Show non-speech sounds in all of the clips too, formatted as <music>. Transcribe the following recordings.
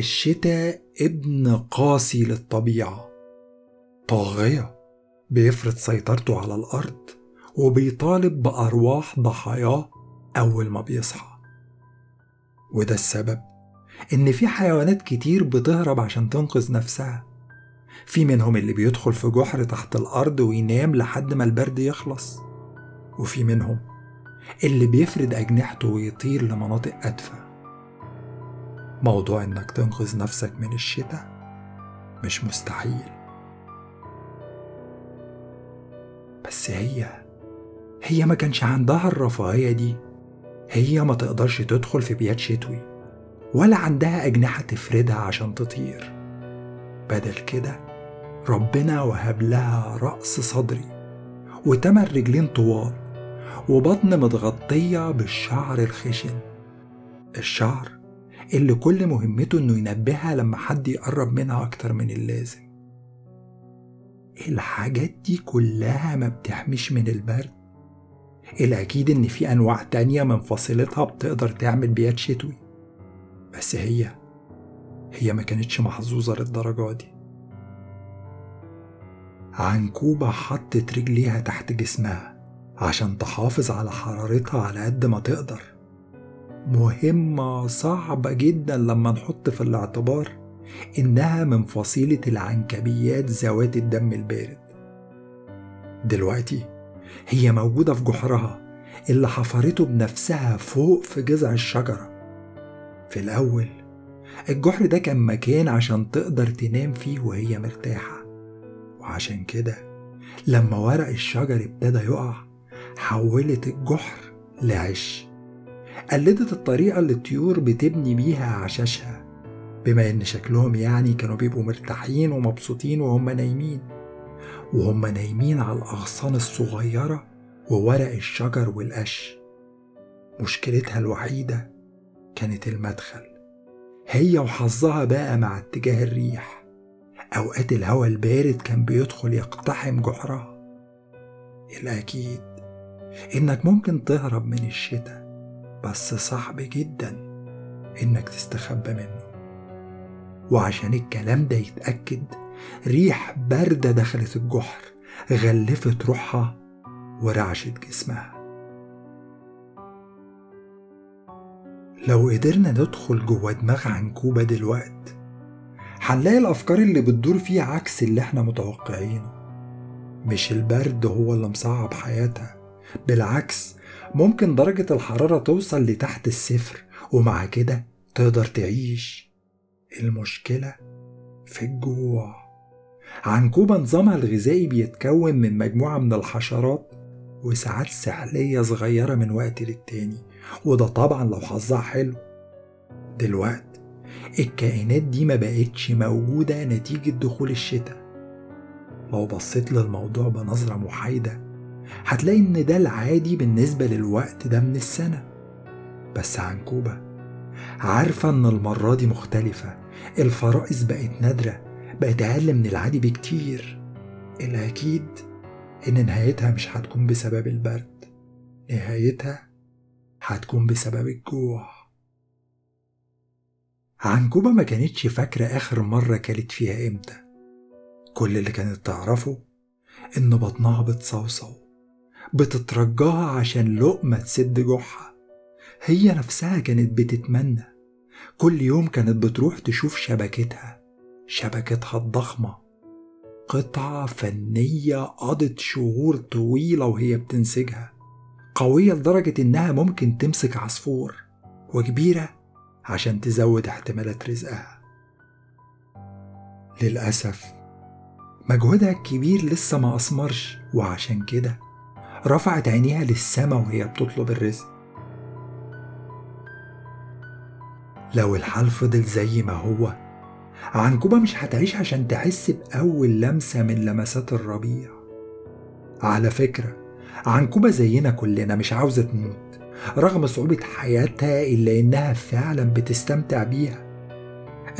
الشتاء ابن قاسي للطبيعة. طاغية بيفرض سيطرته على الأرض وبيطالب بأرواح ضحاياه أول ما بيصحى. وده السبب إن في حيوانات كتير بتهرب عشان تنقذ نفسها. في منهم اللي بيدخل في جحر تحت الأرض وينام لحد ما البرد يخلص. وفي منهم اللي بيفرد أجنحته ويطير لمناطق أدفى موضوع إنك تنقذ نفسك من الشتاء مش مستحيل. بس هي هي ما كانش عندها الرفاهية دي. هي ما تقدرش تدخل في بيات شتوي ولا عندها أجنحة تفردها عشان تطير. بدل كده ربنا وهب لها رأس صدري وتمن رجلين طوال وبطن متغطية بالشعر الخشن. الشعر اللي كل مهمته إنه ينبهها لما حد يقرب منها أكتر من اللازم. الحاجات دي كلها ما بتحميش من البرد. الأكيد إن في أنواع تانية من فصيلتها بتقدر تعمل بيات شتوي بس هي هي ما كانتش محظوظة للدرجة دي. عنكوبة حطت رجليها تحت جسمها عشان تحافظ على حرارتها على قد ما تقدر. مهمة صعبة جدا لما نحط في الاعتبار إنها من فصيلة العنكبيات ذوات الدم البارد. دلوقتي هي موجودة في جحرها اللي حفرته بنفسها فوق في جذع الشجرة. في الأول الجحر ده كان مكان عشان تقدر تنام فيه وهي مرتاحة. وعشان كده لما ورق الشجر ابتدى يقع حولت الجحر لعش. قلدت الطريقة اللي الطيور بتبني بيها عشاشها بما إن شكلهم يعني كانوا بيبقوا مرتاحين ومبسوطين وهم نايمين. وهم نايمين على الأغصان الصغيرة وورق الشجر والقش. مشكلتها الوحيدة كانت المدخل. هي وحظها بقى مع اتجاه الريح. أوقات الهواء البارد كان بيدخل يقتحم جحرها الأكيد إنك ممكن تهرب من الشتاء. بس صعب جدا إنك تستخبى منه. وعشان الكلام ده يتأكد ريح باردة دخلت الجحر غلفت روحها ورعشت جسمها. لو قدرنا ندخل جوه دماغ عنكوبة دلوقت هنلاقي الأفكار اللي بتدور فيه عكس اللي إحنا متوقعينه. مش البرد هو اللي مصعب حياتها بالعكس ممكن درجة الحرارة توصل لتحت الصفر ومع كده تقدر تعيش. المشكلة في الجوع. عنكوبة نظامها الغذائي بيتكون من مجموعة من الحشرات وساعات سحلية صغيرة من وقت للتاني وده طبعا لو حظها حلو. دلوقت الكائنات دي ما بقتش موجودة نتيجة دخول الشتاء. لو بصيت للموضوع بنظرة محايدة هتلاقي إن ده العادي بالنسبة للوقت ده من السنة. بس عنكوبة عارفة إن المرة دي مختلفة. الفرائس بقت نادرة بقت أقل من العادي بكتير. الأكيد إن نهايتها مش هتكون بسبب البرد. نهايتها هتكون بسبب الجوع. عنكوبة ما كانتش فاكرة آخر مرة كلت فيها إمتى. كل اللي كانت تعرفه إن بطنها بتصوصو. بتترجاها عشان لقمة تسد جوعها. هي نفسها كانت بتتمنى. كل يوم كانت بتروح تشوف شبكتها. شبكتها الضخمة. قطعة فنية قضت شهور طويلة وهي بتنسجها. قوية لدرجة إنها ممكن تمسك عصفور. وكبيرة عشان تزود احتمالات رزقها. للأسف مجهودها الكبير لسه ما أثمرش وعشان كده رفعت عينيها للسما وهي بتطلب الرزق. لو الحال فضل زي ما هو عنكوبة مش هتعيش عشان تحس بأول لمسة من لمسات الربيع. على فكرة عنكوبة زينا كلنا مش عاوزة تموت رغم صعوبة حياتها إلا إنها فعلا بتستمتع بيها.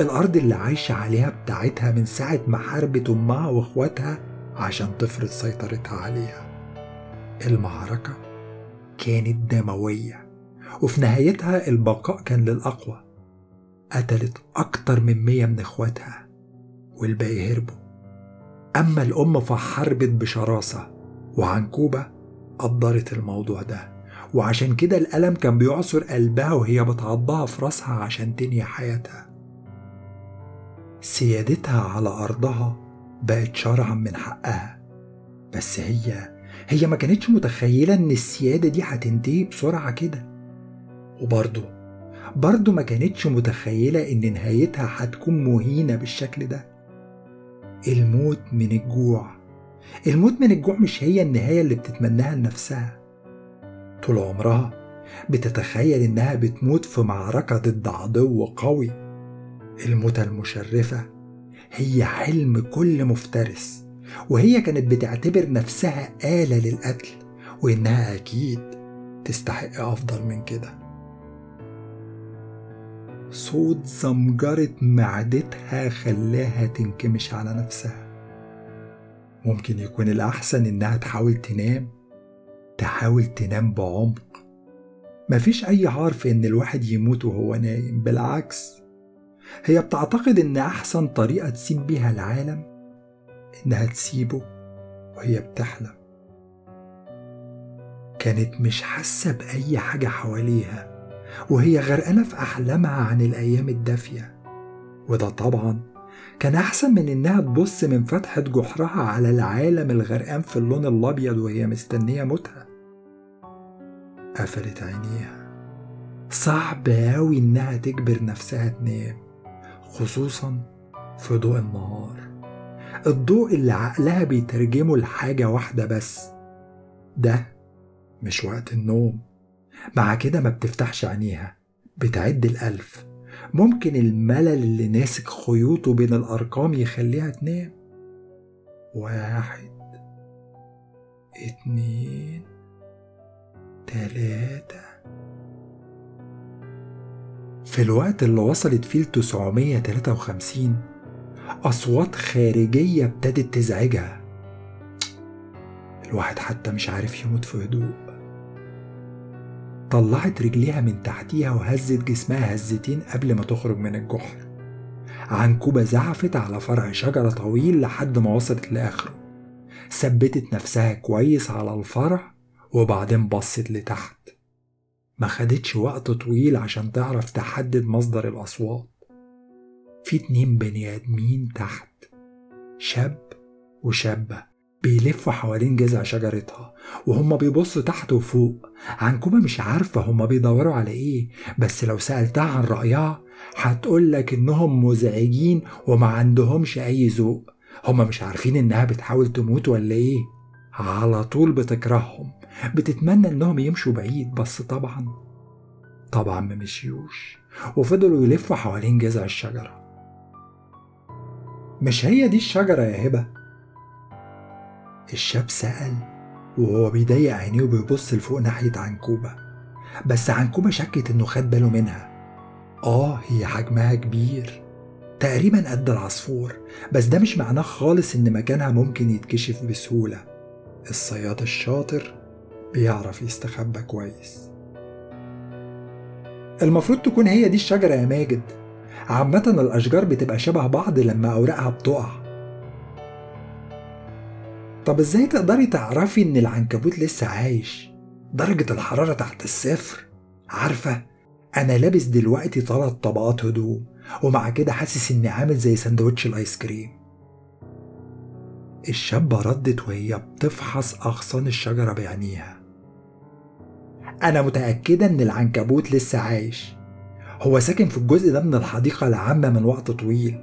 الأرض اللي عايشة عليها بتاعتها من ساعة ما حاربت أمها وإخواتها عشان تفرض سيطرتها عليها. المعركة كانت دموية وفي نهايتها البقاء كان للأقوى قتلت أكتر من مية من إخواتها والباقي هربوا. أما الأم فحربت بشراسة وعنكوبة قدرت الموضوع ده وعشان كده الألم كان بيعصر قلبها وهي بتعضها في راسها عشان تنهي حياتها. سيادتها على أرضها بقت شرعا من حقها بس هي هي ما كانتش متخيلة إن السيادة دي هتنتهي بسرعة كده. وبرضه برضه ما كانتش متخيلة إن نهايتها هتكون مهينة بالشكل ده. الموت من الجوع. الموت من الجوع مش هي النهاية اللي بتتمناها لنفسها. طول عمرها بتتخيل إنها بتموت في معركة ضد عدو قوي. الموتة المشرفة هي حلم كل مفترس. وهي كانت بتعتبر نفسها آلة للقتل وإنها أكيد تستحق أفضل من كده. صوت زمجرة معدتها خلاها تنكمش على نفسها. ممكن يكون الأحسن إنها تحاول تنام تحاول تنام بعمق. مفيش أي عار في إن الواحد يموت وهو نايم بالعكس. هي بتعتقد إن أحسن طريقة تسيب بيها العالم إنها تسيبه وهي بتحلم. كانت مش حاسة بأي حاجة حواليها وهي غرقانة في أحلامها عن الأيام الدافية. وده طبعا كان أحسن من إنها تبص من فتحة جحرها على العالم الغرقان في اللون الأبيض وهي مستنية موتها. قفلت عينيها. صعب أوي إنها تجبر نفسها تنام خصوصا في ضوء النهار. الضوء اللي عقلها بيترجمه لحاجة واحدة بس. ده مش وقت النوم. مع كده ما بتفتحش عينيها بتعد الألف. ممكن الملل اللي ناسك خيوطه بين الأرقام يخليها تنام. واحد اتنين تلاتة. في الوقت اللي وصلت فيه ل 953 أصوات خارجية ابتدت تزعجها. الواحد حتى مش عارف يموت في هدوء. طلعت رجليها من تحتيها وهزت جسمها هزتين قبل ما تخرج من الجحر. عنكوبة زعفت على فرع شجرة طويل لحد ما وصلت لآخره. ثبتت نفسها كويس على الفرع وبعدين بصت لتحت. ما خدتش وقت طويل عشان تعرف تحدد مصدر الأصوات. في اتنين بني آدمين تحت شاب وشابة بيلفوا حوالين جذع شجرتها وهما بيبصوا تحت وفوق. عنكوبة مش عارفة هما بيدوروا على إيه بس لو سألتها عن رأيها هتقولك إنهم مزعجين وما عندهمش أي ذوق. هما مش عارفين إنها بتحاول تموت ولا إيه. على طول بتكرههم بتتمنى إنهم يمشوا بعيد بس طبعا طبعا ما مشيوش. وفضلوا يلفوا حوالين جذع الشجرة. مش هي دي الشجرة يا هبة؟ الشاب سأل وهو بيضيق عينيه وبيبص لفوق ناحية عنكوبة. بس عنكوبة شكت إنه خد باله منها. آه هي حجمها كبير. تقريبا قد العصفور. بس ده مش معناه خالص إن مكانها ممكن يتكشف بسهولة. الصياد الشاطر بيعرف يستخبى كويس. المفروض تكون هي دي الشجرة يا ماجد. عامة الأشجار بتبقى شبه بعض لما أوراقها بتقع. طب إزاي تقدري تعرفي إن العنكبوت لسه عايش؟ درجة الحرارة تحت الصفر. عارفة أنا لابس دلوقتي تلات طبقات هدوم ومع كده حاسس إني عامل زي سندوتش الآيس كريم. الشابة ردت وهي بتفحص أغصان الشجرة بعينيها. أنا متأكدة إن العنكبوت لسه عايش. هو ساكن في الجزء ده من الحديقة العامة من وقت طويل.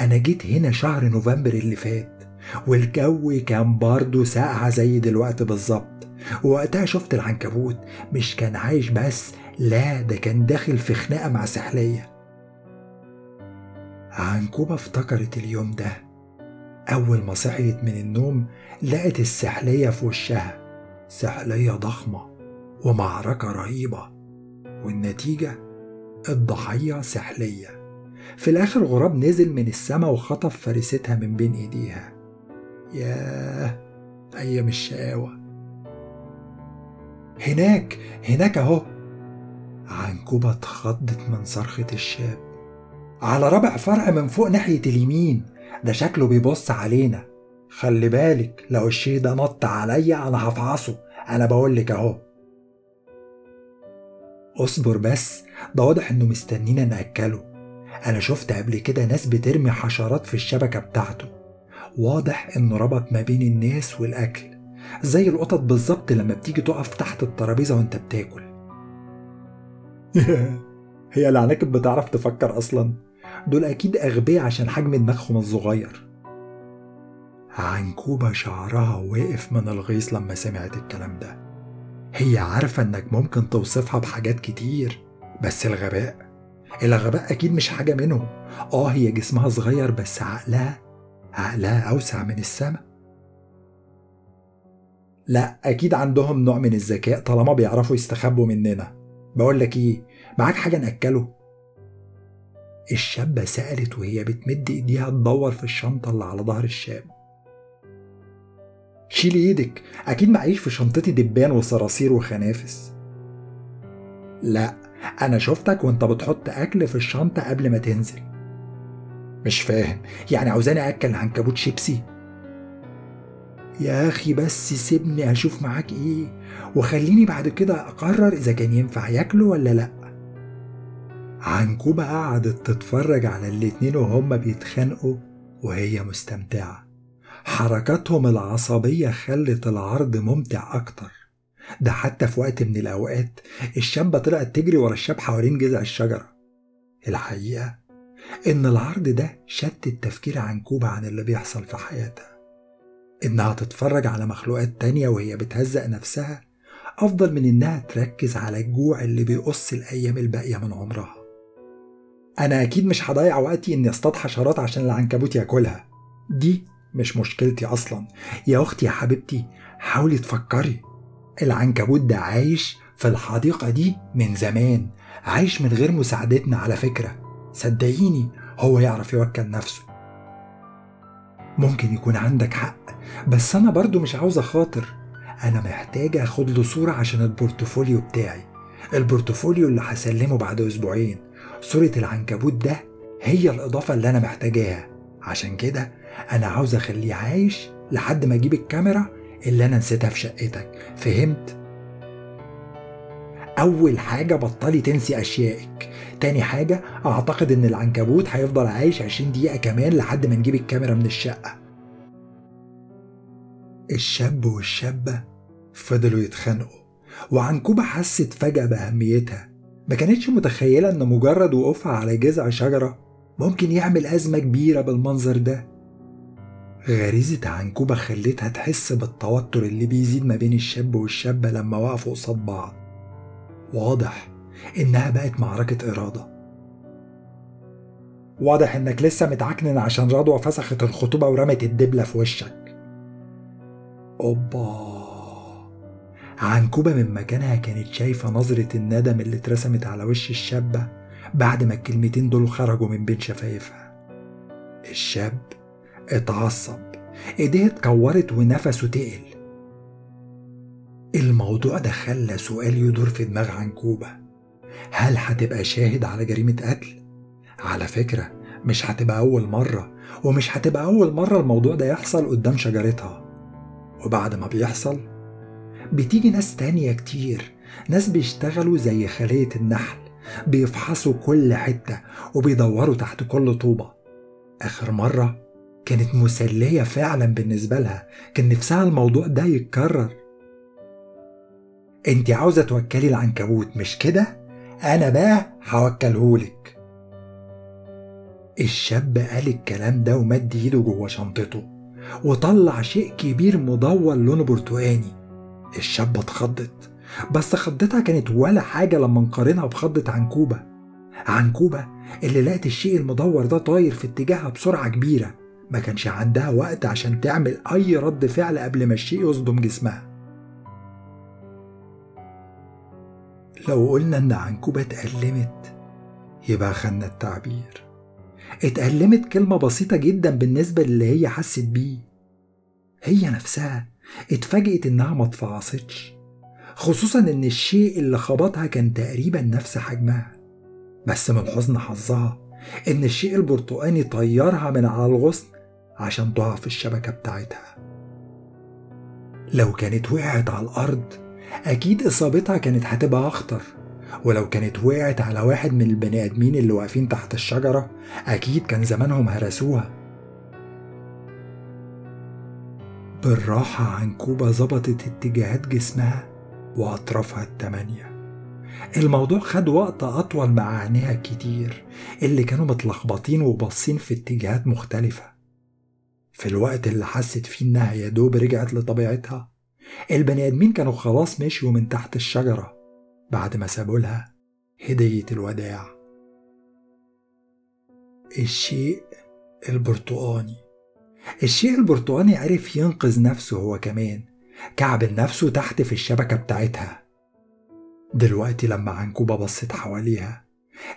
أنا جيت هنا شهر نوفمبر اللي فات والجو كان برضه ساقعة زي دلوقتي بالظبط. ووقتها شفت العنكبوت مش كان عايش بس لا ده كان داخل في خناقة مع سحلية. عنكوبة افتكرت اليوم ده. أول ما صحيت من النوم لقت السحلية في وشها. سحلية ضخمة ومعركة رهيبة. والنتيجة؟ الضحية سحلية. في الآخر غراب نزل من السما وخطف فريستها من بين إيديها. ياه أيام الشقاوة. هناك هناك أهو. عنكوبة اتخضت من صرخة الشاب. على رابع فرع من فوق ناحية اليمين. ده شكله بيبص علينا. خلي بالك لو الشيء ده نط عليا أنا هفعصه. أنا بقولك أهو. اصبر بس. ده واضح انه مستنينا نأكله. أنا شفت قبل كده ناس بترمي حشرات في الشبكة بتاعته. واضح إنه ربط ما بين الناس والأكل زي القطط بالظبط لما بتيجي تقف تحت الترابيزة وأنت بتاكل. <laughs> هي العناكب بتعرف تفكر أصلا؟ دول أكيد أغبياء عشان حجم دماغهم الصغير. عنكوبة شعرها واقف من الغيظ لما سمعت الكلام ده. هي عارفة إنك ممكن توصفها بحاجات كتير. بس الغباء الغباء أكيد مش حاجة منهم. آه هي جسمها صغير بس عقلها عقلها أوسع من السما. لا أكيد عندهم نوع من الذكاء طالما بيعرفوا يستخبوا مننا. بقول لك إيه معاك حاجة نأكله؟ الشابة سألت وهي بتمد إيديها تدور في الشنطة اللي على ظهر الشاب. شيل إيدك أكيد معيش في شنطتي دبان وصراصير وخنافس. لا أنا شفتك وأنت بتحط أكل في الشنطة قبل ما تنزل. مش فاهم. يعني عاوزاني أكل عنكبوت شيبسي؟ يا أخي بس سيبني أشوف معاك إيه. وخليني بعد كده أقرر إذا كان ينفع ياكله ولا لأ. عنكوبة قعدت تتفرج على الاتنين وهما بيتخانقوا وهي مستمتعة. حركاتهم العصبية خلت العرض ممتع أكتر. ده حتى في وقت من الأوقات الشابة طلعت تجري ورا الشاب حوالين جذع الشجرة. الحقيقة إن العرض ده شتت تفكير عنكوبة عن اللي بيحصل في حياتها. إنها تتفرج على مخلوقات تانية وهي بتهزق نفسها أفضل من إنها تركز على الجوع اللي بيقص الأيام الباقية من عمرها. أنا أكيد مش هضيع وقتي إني أصطاد حشرات عشان العنكبوت ياكلها. دي مش مشكلتي أصلا. يا أختي يا حبيبتي حاولي تفكري. العنكبوت ده عايش في الحديقة دي من زمان عايش من غير مساعدتنا على فكرة. صدقيني هو يعرف يوكل نفسه. ممكن يكون عندك حق بس أنا برضو مش عاوزة خاطر أنا محتاجة أخد له صورة عشان ال portfolio بتاعي. ال portfolio اللي هسلمه بعد أسبوعين. صورة العنكبوت ده هي الإضافة اللي أنا محتاجاها. عشان كده أنا عاوز أخليه عايش لحد ما أجيب الكاميرا اللي أنا نسيتها في شقتك. فهمت؟ أول حاجة بطلي تنسي أشيائك. تاني حاجة أعتقد إن العنكبوت هيفضل عايش عشرين دقيقة كمان لحد ما نجيب الكاميرا من الشقة. الشاب والشابة فضلوا يتخانقوا وعنكوبة حست فجأة بأهميتها. ما كانتش متخيلة إن مجرد وقوفها على جذع شجرة ممكن يعمل أزمة كبيرة بالمنظر ده. غريزة عنكوبة خلتها تحس بالتوتر اللي بيزيد ما بين الشاب والشابة لما وقفوا قصاد بعض. واضح إنها بقت معركة إرادة. واضح إنك لسه متعكنن عشان رضوى فسخت الخطوبة ورمت الدبلة في وشك. أوبا. عنكوبة من مكانها كانت شايفة نظرة الندم اللي اترسمت على وش الشابة بعد ما الكلمتين دول خرجوا من بين شفايفها. الشاب اتعصب. ايديه اتكورت ونفسه تقل. الموضوع ده خلى سؤال يدور في دماغ عنكوبة. هل هتبقى شاهد على جريمة قتل؟ على فكرة مش هتبقى أول مرة ومش هتبقى أول مرة الموضوع ده يحصل قدام شجرتها. وبعد ما بيحصل بتيجي ناس تانية كتير. ناس بيشتغلوا زي خلية النحل بيفحصوا كل حتة وبيدوروا تحت كل طوبة. آخر مرة كانت مسلية فعلا بالنسبة لها. كان نفسها الموضوع ده يتكرر. انت عاوزة توكلي العنكبوت مش كده؟ أنا بقى هوكلهولك. الشاب قال الكلام ده ومد ايده جوه شنطته وطلع شيء كبير مدور لونه برتقاني. الشابة اتخضت بس خضتها كانت ولا حاجة لما نقارنها بخضة عنكوبة. عنكوبة اللي لقت الشيء المدور ده طاير في اتجاهها بسرعة كبيرة. ما كانش عندها وقت عشان تعمل أي رد فعل قبل ما الشيء يصدم جسمها. لو قلنا إن عنكوبة اتألمت يبقى خدنا التعبير. اتألمت كلمة بسيطة جدا بالنسبة للي هي حست بيه. هي نفسها اتفاجئت إنها ما خصوصا إن الشيء اللي خبطها كان تقريبا نفس حجمها. بس من حزن حظها إن الشيء البرتقاني طيرها من على الغصن عشان في الشبكة بتاعتها. لو كانت وقعت على الأرض أكيد إصابتها كانت هتبقى أخطر. ولو كانت وقعت على واحد من البني آدمين اللي واقفين تحت الشجرة أكيد كان زمانهم هرسوها. بالراحة عنكوبة ظبطت اتجاهات جسمها وأطرافها التمانية. الموضوع خد وقت أطول مع عينيها كتير اللي كانوا متلخبطين وباصين في اتجاهات مختلفة. في الوقت اللي حست فيه إنها يا دوب رجعت لطبيعتها البني آدمين كانوا خلاص مشيوا من تحت الشجرة بعد ما سابوا لها هدية الوداع. الشيء البرتقاني. الشيء البرتقاني عرف ينقذ نفسه هو كمان كعبل نفسه تحت في الشبكة بتاعتها. دلوقتي لما عنكوبة بصت حواليها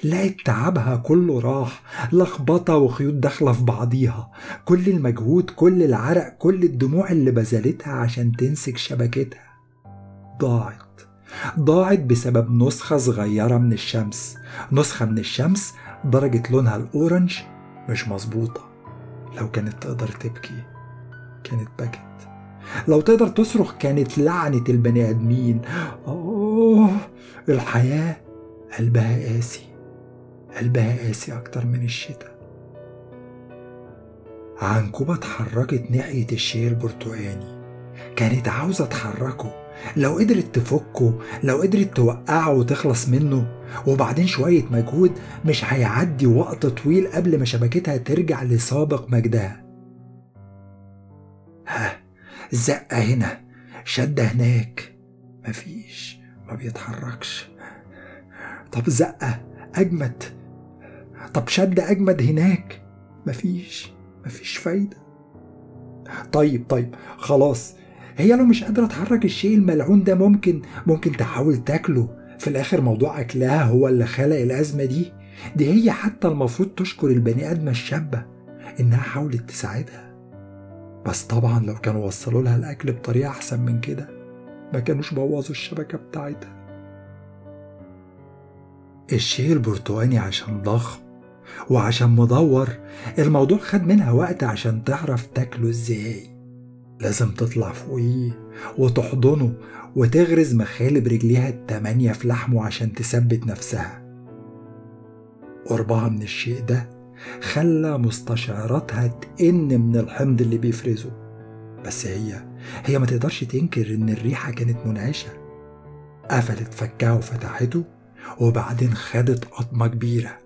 لقت تعبها كله راح لخبطة وخيوط داخلة في بعضيها. كل المجهود كل العرق كل الدموع اللي بذلتها عشان تمسك شبكتها. ضاعت. ضاعت بسبب نسخة صغيرة من الشمس. نسخة من الشمس درجة لونها الأورنج مش مظبوطة. لو كانت تقدر تبكي كانت بكت. لو تقدر تصرخ كانت لعنت البني آدمين. أوه الحياة قلبها قاسي. قلبها قاسي أكتر من الشتاء. عنكوبة اتحركت ناحية الشيء البرتقاني كانت عاوزة تحركه لو قدرت تفكه لو قدرت توقعه وتخلص منه وبعدين شوية مجهود مش هيعدي وقت طويل قبل ما شبكتها ترجع لسابق مجدها. ها زقة هنا. شدة هناك. مفيش ما بيتحركش. طب زقة أجمد. طب شدة أجمد هناك. مفيش مفيش فايدة. طيب طيب خلاص. هي لو مش قادرة تحرك الشيء الملعون ده ممكن ممكن تحاول تاكله. في الآخر موضوع أكلها هو اللي خلق الأزمة دي. دي هي حتى المفروض تشكر البني آدمة الشابة إنها حاولت تساعدها. بس طبعا لو كانوا وصلوا لها الأكل بطريقة أحسن من كده ما كانوش بوظوا الشبكة بتاعتها. الشيء البرتقاني عشان ضخم وعشان مدور الموضوع خد منها وقت عشان تعرف تاكله إزاي. لازم تطلع فوقيه وتحضنه وتغرز مخالب رجليها التمانية في لحمه عشان تثبت نفسها. قربها من الشيء ده خلى مستشعراتها تئن من الحمض اللي بيفرزه. بس هي هي ما تقدرش تنكر إن الريحة كانت منعشة. قفلت فكها وفتحته وبعدين خدت قطمة كبيرة.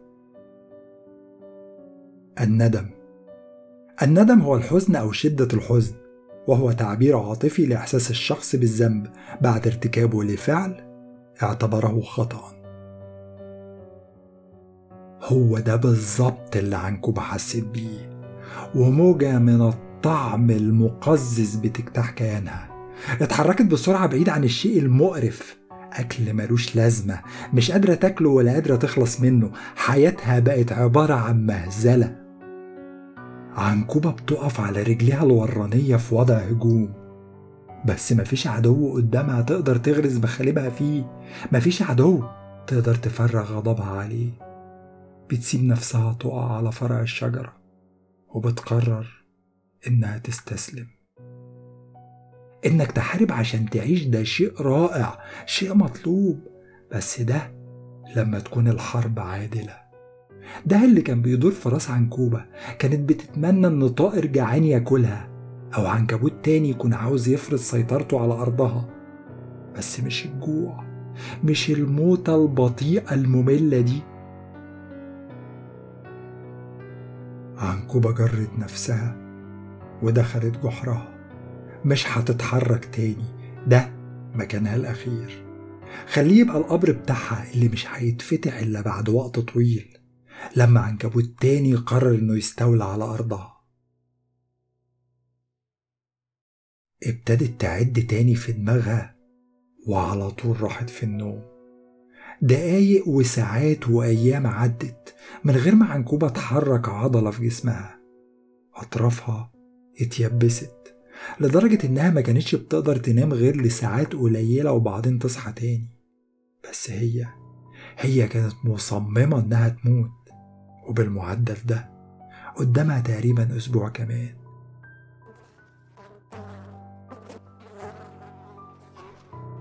الندم. الندم هو الحزن أو شدة الحزن وهو تعبير عاطفي لإحساس الشخص بالذنب بعد ارتكابه لفعل اعتبره خطأ. هو ده بالظبط اللي عنكوبة حسيت بيه وموجة من الطعم المقزز بتجتاح كيانها. اتحركت بسرعة بعيد عن الشيء المقرف. أكل ملوش لازمة مش قادرة تاكله ولا قادرة تخلص منه. حياتها بقت عبارة عن مهزلة. عنكوبة بتقف على رجليها الورانية في وضع هجوم. بس مفيش عدو قدامها تقدر تغرز مخالبها فيه. مفيش عدو تقدر تفرغ غضبها عليه. بتسيب نفسها تقع على فرع الشجرة وبتقرر إنها تستسلم. إنك تحارب عشان تعيش ده شيء رائع شيء مطلوب. بس ده لما تكون الحرب عادلة. ده اللي كان بيدور في راس عنكوبة كانت بتتمنى إن طائر جعان ياكلها أو عنكبوت تاني يكون عاوز يفرض سيطرته على أرضها. بس مش الجوع مش الموتة البطيئة المملة دي. عنكوبة جرت نفسها ودخلت جحرها. مش هتتحرك تاني ده مكانها الأخير. خليه يبقى القبر بتاعها اللي مش هيتفتح إلا بعد وقت طويل. لما عنكبوت تاني قرر إنه يستولى على أرضها. ابتدت تعد تاني في دماغها وعلى طول راحت في النوم. دقايق وساعات وأيام عدت من غير ما عنكوبة تحرك عضلة في جسمها. أطرافها اتيبست لدرجة إنها ما كانتش بتقدر تنام غير لساعات قليلة وبعدين تصحى تاني. بس هي هي كانت مصممة إنها تموت. وبالمعدل ده قدامها تقريبا أسبوع كمان.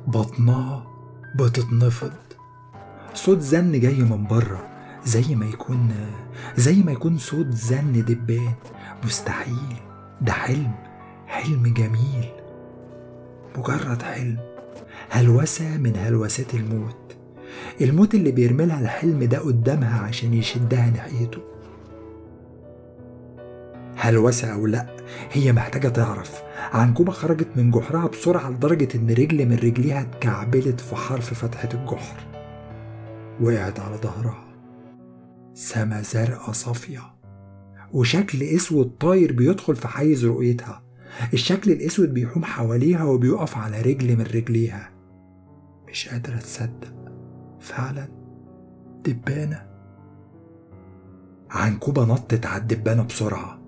بطنها بتتنفض. صوت زن جاي من بره زي ما يكون زي ما يكون صوت زن دبان. مستحيل. ده حلم. حلم جميل. مجرد حلم. هلوسة من هلوسات الموت. الموت اللي بيرملها الحلم ده قدامها عشان يشدها ناحيته. هلوسة أو لأ؟ هي محتاجة تعرف. عنكوبة خرجت من جحرها بسرعة لدرجة إن رجل من رجليها اتكعبلت في حرف فتحة الجحر. وقعت على ظهرها. سما زرقاء صافية. وشكل أسود طاير بيدخل في حيز رؤيتها. الشكل الأسود بيحوم حواليها وبيقف على رجل من رجليها. مش قادرة تصدق. فعلا دبانة؟ عنكوبة نطت على الدبانة بسرعة.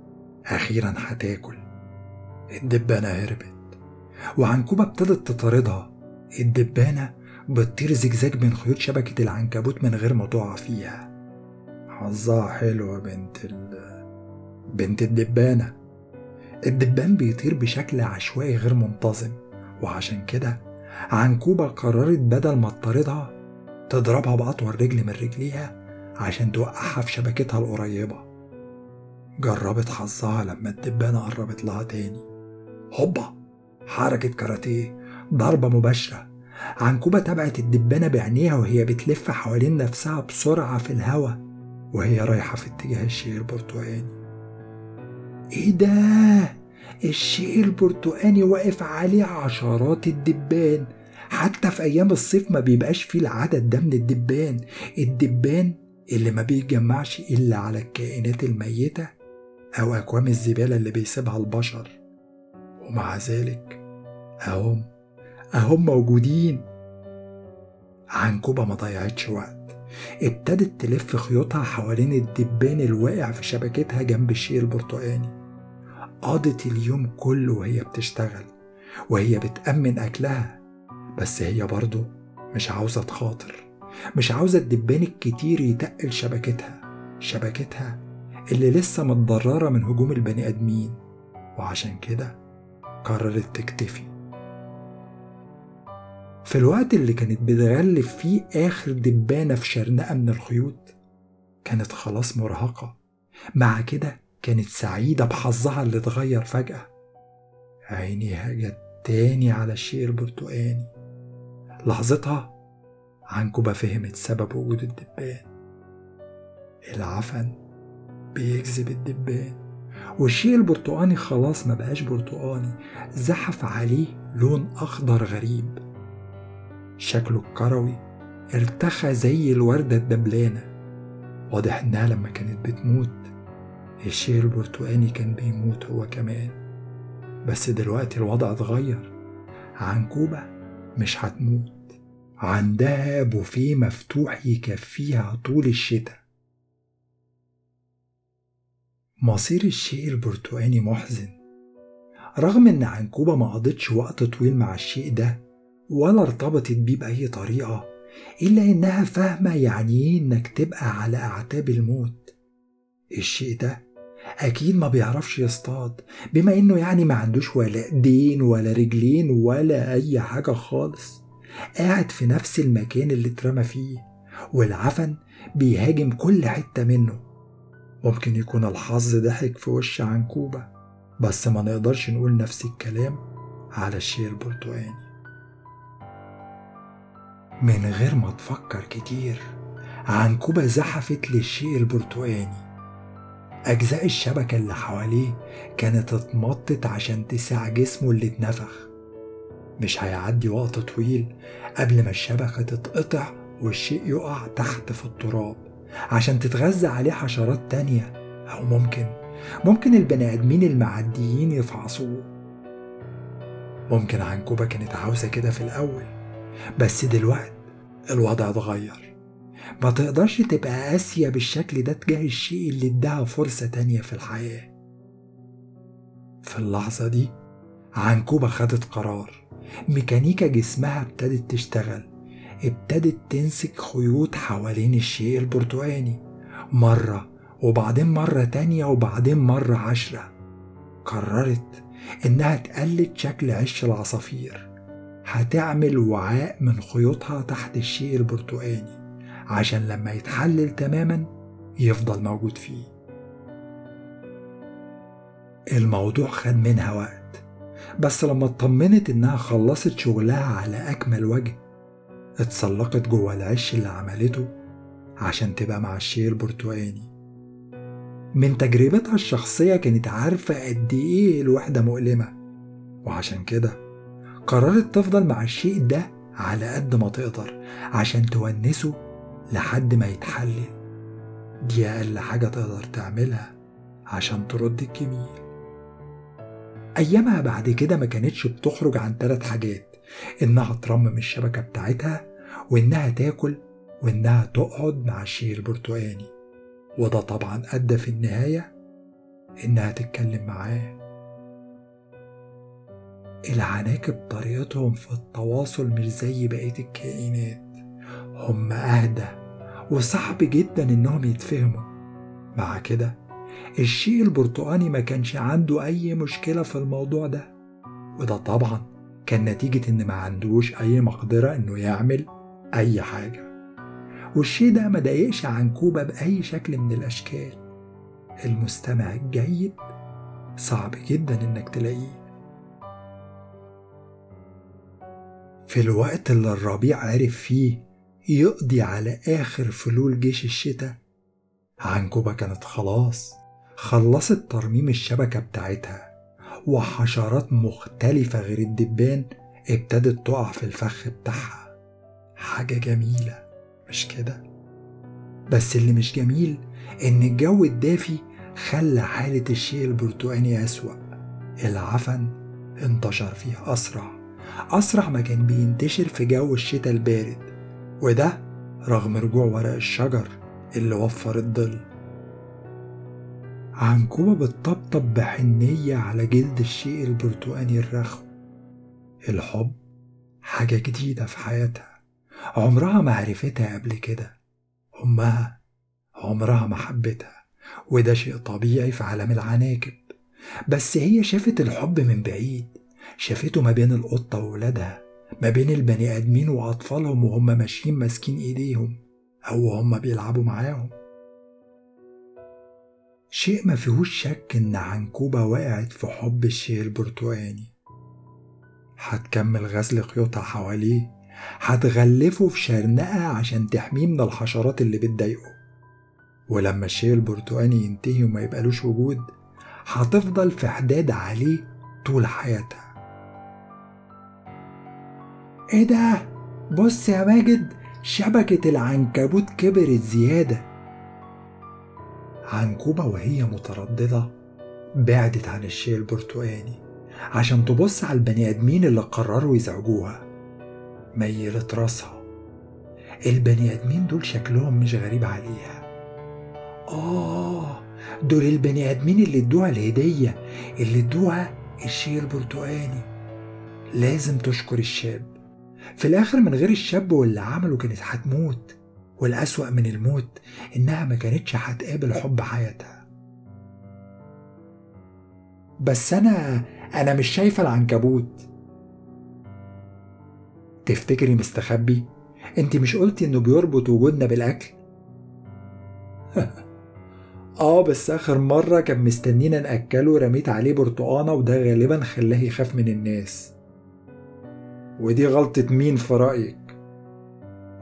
أخيرا هتاكل. الدبانة هربت. وعنكوبة ابتدت تطاردها. الدبانة بتطير زجزاج من خيوط شبكة العنكبوت من غير ما تقع فيها. حظها حلوة بنت ال بنت الدبانة. الدبان بيطير بشكل عشوائي غير منتظم. وعشان كده عنكوبة قررت بدل ما تطاردها تضربها بأطول رجل من رجليها عشان توقعها في شبكتها القريبة. جربت حظها لما الدبانة قربت لها تاني. هوبا! حركة كاراتيه ضربة مباشرة. عنكوبة تبعت الدبانة بعينيها وهي بتلف حوالين نفسها بسرعة في الهوا وهي رايحة في اتجاه الشيء البرتقاني. إيه ده؟ الشيء البرتقاني واقف عليه عشرات الدبان. حتى في أيام الصيف ما بيبقاش فيه العدد ده من الدبان. الدبان اللي ما بيتجمعش إلا على الكائنات الميتة أو أكوام الزبالة اللي بيسيبها البشر. ومع ذلك أهم أهم موجودين. عنكوبة ما ضيعتش وقت. ابتدت تلف خيوطها حوالين الدبان الواقع في شبكتها جنب الشيء البرتقاني. قضت اليوم كله وهي بتشتغل وهي بتأمن أكلها. بس هي برضه مش عاوزة تخاطر مش عاوزة الدبان الكتير يتقل شبكتها شبكتها اللي لسه متضررة من هجوم البني آدمين. وعشان كده قررت تكتفي. في الوقت اللي كانت بتغلف فيه آخر دبانة في شرنقة من الخيوط كانت خلاص مرهقة. مع كده كانت سعيدة بحظها اللي اتغير فجأة. عينيها جت تاني على الشيء البرتقاني. لحظتها عنكوبة فهمت سبب وجود الدبان. العفن بيجذب الدبان. والشيء البرتقاني خلاص ما بقاش برتقاني. زحف عليه لون أخضر غريب. شكله الكروي ارتخى زي الوردة الدبلانة. واضح إنها لما كانت بتموت الشيء البرتقاني كان بيموت هو كمان. بس دلوقتي الوضع اتغير. عنكوبة مش هتموت. عندها بوفيه مفتوح يكفيها طول الشتاء. مصير الشيء البرتقاني محزن. رغم إن عنكوبة ما قضتش وقت طويل مع الشيء ده ولا ارتبطت بيه بأي طريقة إلا إنها فاهمة يعني إيه إنك تبقى على أعتاب الموت. الشيء ده أكيد ما بيعرفش يصطاد بما إنه يعني ما عندوش ولا إيدين ولا رجلين ولا أي حاجة خالص. قاعد في نفس المكان اللي اترمى فيه والعفن بيهاجم كل حتة منه. ممكن يكون الحظ ضحك في وش عنكوبة بس ما نقدرش نقول نفس الكلام على الشيء البرتقاني من غير ما تفكر كتير عنكوبة زحفت للشيء البرتقاني أجزاء الشبكة اللي حواليه كانت اتمطت عشان تساع جسمه اللي اتنفخ. مش هيعدي وقت طويل قبل ما الشبكة تتقطع والشيء يقع تحت في التراب عشان تتغذى عليه حشرات تانية أو ممكن ممكن البني آدمين المعديين يفعصوه ممكن عنكوبة كانت عاوزة كده في الأول بس دلوقتي الوضع اتغير. ما تقدرش تبقى قاسية بالشكل ده تجاه الشيء اللي اداها فرصة تانية في الحياة. في اللحظة دي عنكوبة خدت قرار. ميكانيكا جسمها ابتدت تشتغل. ابتدت تمسك خيوط حوالين الشيء البرتقاني. مرة وبعدين مرة تانية وبعدين مرة عشرة. قررت إنها تقلد شكل عش العصافير. هتعمل وعاء من خيوطها تحت الشيء البرتقاني. عشان لما يتحلل تماما يفضل موجود فيه. الموضوع خد منها وقت بس لما اطمنت إنها خلصت شغلها على أكمل وجه اتسلقت جوه العش اللي عملته عشان تبقى مع الشيء البرتقاني من تجربتها الشخصية كانت عارفة قد إيه الوحدة مؤلمة وعشان كده قررت تفضل مع الشيء ده على قد ما تقدر عشان تونسه لحد ما يتحلل. دي أقل حاجة تقدر تعملها عشان ترد الجميل. أيامها بعد كده ما كانتش بتخرج عن ثلاث حاجات إنها ترمم الشبكة بتاعتها وإنها تاكل وإنها تقعد مع الشيء البرتقاني وده طبعا أدى في النهاية إنها تتكلم معاه. العناكب طريقتهم في التواصل مش زي بقية الكائنات. هم أهدى وصعب جدا إنهم يتفهموا. مع كده الشيء البرتقاني ما كانش عنده أي مشكلة في الموضوع ده. وده طبعا كان نتيجة إن ما عندوش أي مقدرة إنه يعمل أي حاجة. والشيء ده ما ضايقش عنكوبة بأي شكل من الأشكال. المستمع الجيد صعب جدا إنك تلاقيه. في الوقت اللي الربيع عرف فيه يقضي على آخر فلول جيش الشتاء؟ عنكوبة كانت خلاص خلصت ترميم الشبكة بتاعتها وحشرات مختلفة غير الدبان ابتدت تقع في الفخ بتاعها. حاجة جميلة مش كده؟ بس اللي مش جميل إن الجو الدافي خلى حالة الشيء البرتقاني أسوأ. العفن انتشر فيه أسرع أسرع ما كان بينتشر في جو الشتاء البارد. وده رغم رجوع ورق الشجر اللي وفر الظل. عنكوبة بتطبطب بحنية على جلد الشيء البرتقاني الرخو الحب حاجة جديدة في حياتها. عمرها ما عرفتها قبل كده. أمها عمرها ما حبتها. وده شيء طبيعي في عالم العناكب. بس هي شافت الحب من بعيد. شافته ما بين القطة وولادها. ما بين البني آدمين وأطفالهم وهم ماشيين ماسكين إيديهم أو هم بيلعبوا معاهم. شيء ما فيهوش شك إن عنكوبة وقعت في حب الشيء البرتقاني. هتكمل غسل خيوطها حواليه هتغلفه في شرنقة عشان تحميه من الحشرات اللي بتضايقه. ولما الشيء البرتقاني ينتهي وما يبقالوش وجود هتفضل في حداد عليه طول حياتها. إيه ده؟ بص يا ماجد شبكة العنكبوت كبرت زيادة. عنكوبة وهي مترددة بعدت عن الشيء البرتقاني عشان تبص على البني آدمين اللي قرروا يزعجوها. ميلت راسها. البني آدمين دول شكلهم مش غريب عليها. آه دول البني آدمين اللي ادوها الهدية اللي ادوها الشيء البرتقاني. لازم تشكر الشاب. في الآخر من غير الشاب واللي عمله كانت هتموت والأسوأ من الموت إنها ما كانتش هتقابل حب حياتها بس أنا أنا مش شايفة العنكبوت تفتكري مستخبي؟ انت مش قلتي إنه بيربط وجودنا بالأكل؟ <laughs> آه بس آخر مرة كان مستنينا نأكله رميت عليه برتقانة وده غالبا خلاه يخاف من الناس ودي غلطة مين في رأيك؟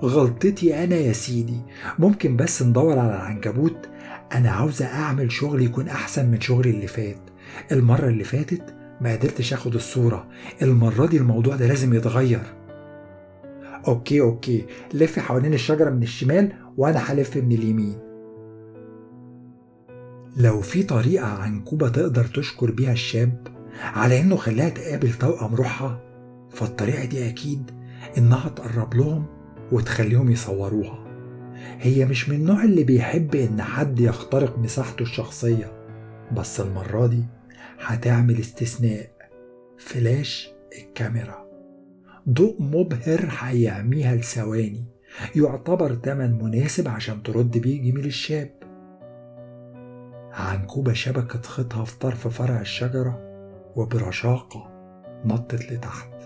غلطتي أنا يا سيدي. ممكن بس ندور على العنكبوت؟ أنا عاوزة أعمل شغل يكون أحسن من شغلي اللي فات. المرة اللي فاتت ما قدرتش أخد الصورة. المرة دي الموضوع ده لازم يتغير. okay okay. لف حوالين الشجرة من الشمال وأنا هلف من اليمين. لو في طريقة عنكوبة تقدر تشكر بيها الشاب على إنه خلاها تقابل توأم روحها فالطريقة دي أكيد إنها تقرب لهم وتخليهم يصوروها. هي مش من النوع اللي بيحب إن حد يخترق مساحته الشخصية بس المرة دي هتعمل استثناء. فلاش الكاميرا. ضوء مبهر هيعميها لثواني. يعتبر تمن مناسب عشان ترد بيه جميل الشاب. عنكوبة شبكت خيطها في طرف فرع الشجرة وبرشاقة نطت لتحت.